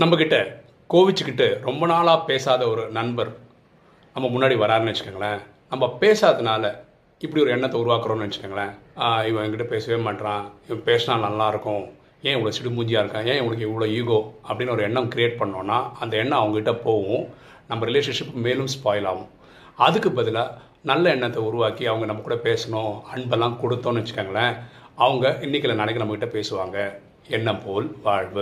நம்மக்கிட்ட கோவிச்சுக்கிட்டு ரொம்ப நாளாக பேசாத ஒரு நண்பர் நம்ம முன்னாடி வராருன்னு வச்சுக்கோங்களேன். நம்ம பேசாததுனால இப்படி ஒரு எண்ணத்தை உருவாக்குறோம்னு வச்சுக்கோங்களேன். இவன் என்கிட்ட பேசவே மாட்டான் இவன் பேசினா நல்லாயிருக்கும். ஏன் இவ்வளோ சிடுமூஞ்சியாக இருக்கான்? ஏன் இவனுக்கு இவ்வளோ ஈகோ? அப்படின்னு ஒரு எண்ணம் க்ரியேட் பண்ணோன்னா அந்த எண்ணம் அவங்ககிட்ட போகும். நம்ம ரிலேஷன்ஷிப் மேலும் ஸ்பாயில் ஆகும். அதுக்கு பதிலாக நல்ல எண்ணத்தை உருவாக்கி அவங்க நம்ம கூட பேசணும் அன்பெல்லாம் கொடுத்தோன்னு வச்சுக்கோங்களேன். அவங்க இன்றைக்கில் நாளைக்கு நம்மக்கிட்ட பேசுவாங்க. எண்ணம் போல் வாழ்வு.